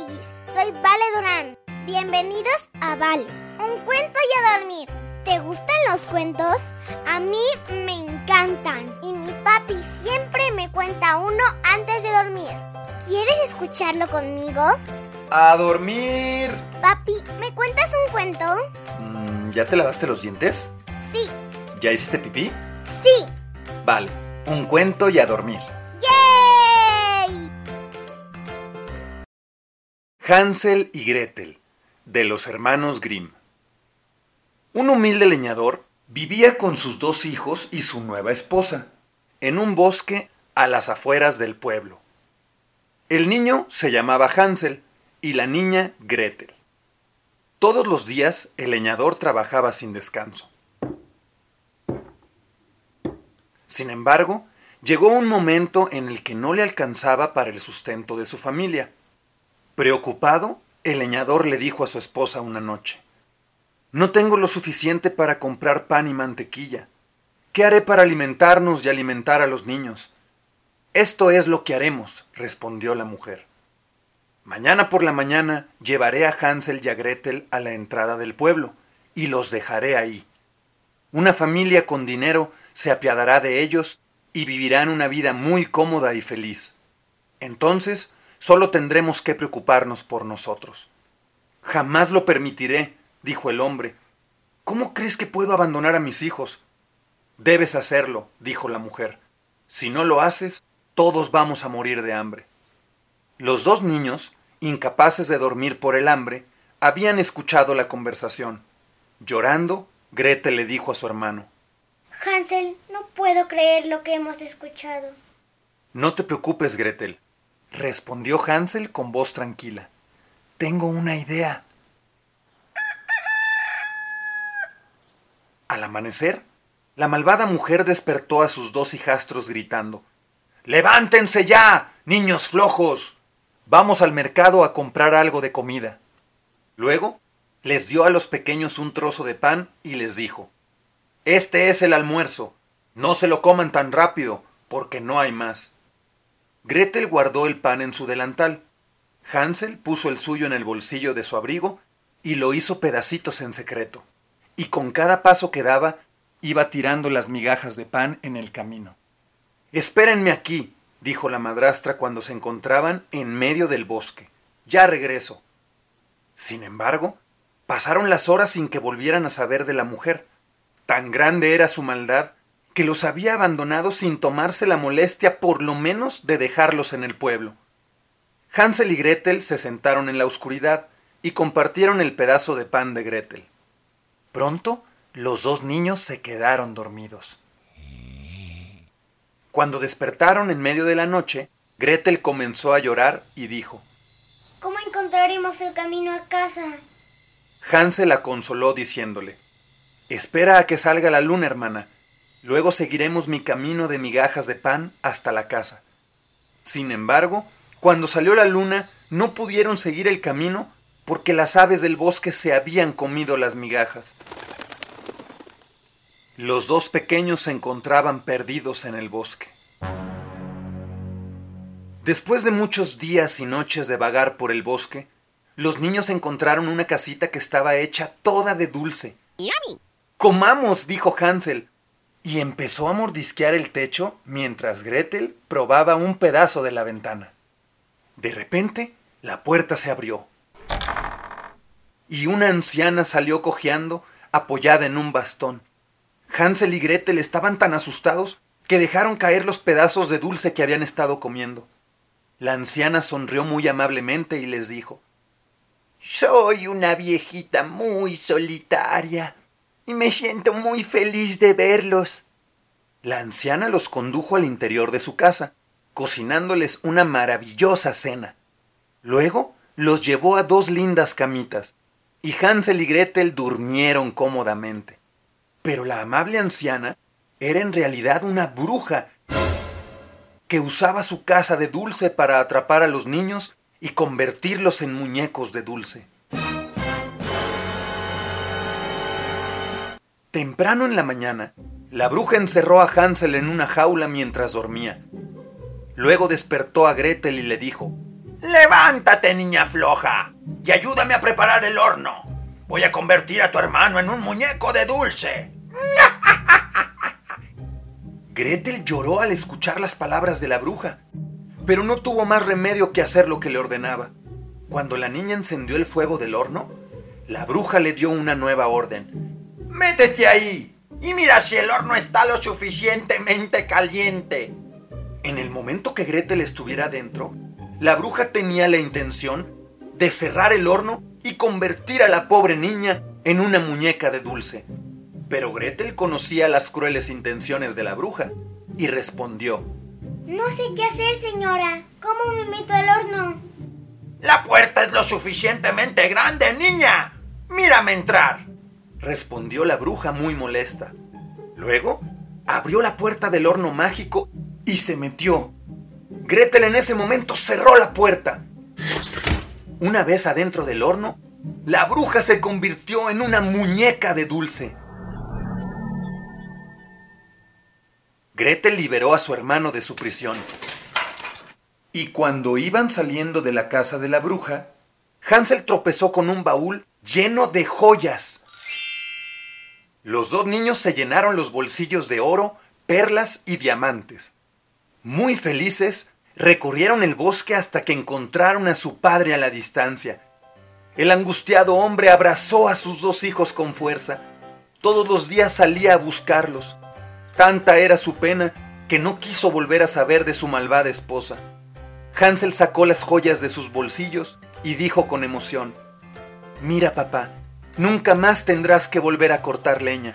amiguis, soy Vale Durán. Bienvenidos a Vale, un cuento y a dormir. ¿Te gustan los cuentos? A mí me encantan. Y mi papi siempre me cuenta uno antes de dormir. ¿Quieres escucharlo conmigo? ¡A dormir! Papi, ¿me cuentas un cuento? Mm, ¿Ya te lavaste los dientes? Sí, ¿Ya hiciste pipí? sí. Vale, un cuento y a dormir. Hansel y Gretel, de los hermanos Grimm. Un humilde leñador vivía con sus dos hijos y su nueva esposa, en un bosque a las afueras del pueblo. El niño se llamaba Hansel y la niña Gretel. Todos los días el leñador trabajaba sin descanso. Sin embargo, llegó un momento en el que no le alcanzaba para el sustento de su familia. Preocupado, el leñador le dijo a su esposa una noche, No tengo lo suficiente para comprar pan y mantequilla. ¿Qué haré para alimentarnos y alimentar a los niños? Esto es lo que haremos, respondió la mujer. Mañana por la mañana llevaré a Hansel y a Gretel a la entrada del pueblo y los dejaré ahí. Una familia con dinero se apiadará de ellos y vivirán una vida muy cómoda y feliz. Entonces, solo tendremos que preocuparnos por nosotros. Jamás lo permitiré, dijo el hombre. ¿Cómo crees que puedo abandonar a mis hijos? Debes hacerlo, dijo la mujer. Si no lo haces, todos vamos a morir de hambre. Los dos niños, incapaces de dormir por el hambre, habían escuchado la conversación. Llorando, Gretel le dijo a su hermano, Hansel, no puedo creer lo que hemos escuchado. No te preocupes, Gretel, respondió Hansel con voz tranquila. Tengo una idea. Al amanecer, la malvada mujer despertó a sus dos hijastros gritando Levántense ya, niños flojos. Vamos al mercado a comprar algo de comida. Luego les dio a los pequeños un trozo de pan y les dijo Este es el almuerzo. No se lo coman tan rápido, porque no hay más. Gretel guardó el pan en su delantal. Hansel puso el suyo en el bolsillo de su abrigo y lo hizo pedacitos en secreto. Y con cada paso que daba, iba tirando las migajas de pan en el camino. Espérenme aquí, dijo la madrastra cuando se encontraban en medio del bosque. Ya regreso. Sin embargo, pasaron las horas sin que volvieran a saber de la mujer. Tan grande era su maldad que los había abandonado sin tomarse la molestia por lo menos de dejarlos en el pueblo. Hansel y Gretel se sentaron en la oscuridad y compartieron el pedazo de pan de Gretel. Pronto los dos niños se quedaron dormidos. Cuando despertaron en medio de la noche, Gretel comenzó a llorar y dijo, ¿Cómo encontraremos el camino a casa? Hansel la consoló diciéndole, Espera a que salga la luna, hermana. Luego seguiremos mi camino de migajas de pan hasta la casa. Sin embargo, cuando salió la luna, no pudieron seguir el camino porque las aves del bosque se habían comido las migajas. Los dos pequeños se encontraban perdidos en el bosque. Después de muchos días y noches de vagar por el bosque, los niños encontraron una casita que estaba hecha toda de dulce. Comamos, dijo Hansel, y empezó a mordisquear el techo mientras Gretel probaba un pedazo de la ventana. De repente, la puerta se abrió y una anciana salió cojeando apoyada en un bastón. Hansel y Gretel estaban tan asustados que dejaron caer los pedazos de dulce que habían estado comiendo. La anciana sonrió muy amablemente y les dijo Soy una viejita muy solitaria y me siento muy feliz de verlos. La anciana los condujo al interior de su casa, cocinándoles una maravillosa cena. Luego los llevó a dos lindas camitas, y Hansel y Gretel durmieron cómodamente. Pero la amable anciana era en realidad una bruja que usaba su casa de dulce para atrapar a los niños y convertirlos en muñecos de dulce. Temprano en la mañana, la bruja encerró a Hansel en una jaula mientras dormía. Luego despertó a Gretel y le dijo, Levántate, niña floja, y ayúdame a preparar el horno. Voy a convertir a tu hermano en un muñeco de dulce. Gretel lloró al escuchar las palabras de la bruja, pero no tuvo más remedio que hacer lo que le ordenaba. Cuando la niña encendió el fuego del horno, la bruja le dio una nueva orden. Métete ahí y mira si el horno está lo suficientemente caliente. En el momento que Gretel estuviera dentro, la bruja tenía la intención de cerrar el horno y convertir a la pobre niña en una muñeca de dulce. Pero Gretel conocía las crueles intenciones de la bruja y respondió. No sé qué hacer, señora. ¿Cómo me meto al horno? La puerta es lo suficientemente grande, niña. Mírame entrar. Respondió la bruja muy molesta. Luego abrió la puerta del horno mágico y se metió. Gretel en ese momento cerró la puerta. Una vez adentro del horno, la bruja se convirtió en una muñeca de dulce. Gretel liberó a su hermano de su prisión. Y cuando iban saliendo de la casa de la bruja, Hansel tropezó con un baúl lleno de joyas. Los dos niños se llenaron los bolsillos de oro, perlas y diamantes. Muy felices, recorrieron el bosque hasta que encontraron a su padre a la distancia. El angustiado hombre abrazó a sus dos hijos con fuerza. Todos los días salía a buscarlos. Tanta era su pena que no quiso volver a saber de su malvada esposa. Hansel sacó las joyas de sus bolsillos y dijo con emoción, Mira papá, nunca más tendrás que volver a cortar leña.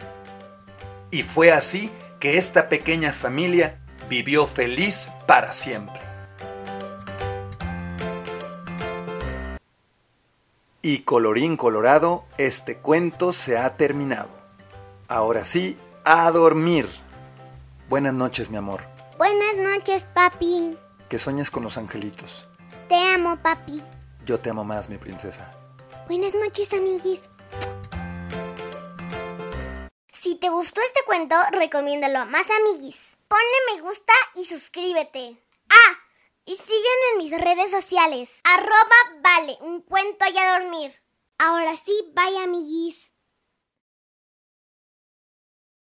Y fue así que esta pequeña familia vivió feliz para siempre. Y colorín colorado, este cuento se ha terminado. Ahora sí, a dormir. Buenas noches, mi amor. Buenas noches, papi. Que sueñes con los angelitos. Te amo, papi. Yo te amo más, mi princesa. Buenas noches, amiguis. Si te gustó este cuento, recomiéndalo a más amiguis. Ponle me gusta y suscríbete. Ah, y sígueme en mis redes sociales. Arroba vale, un cuento y a dormir. Ahora sí, bye amiguis.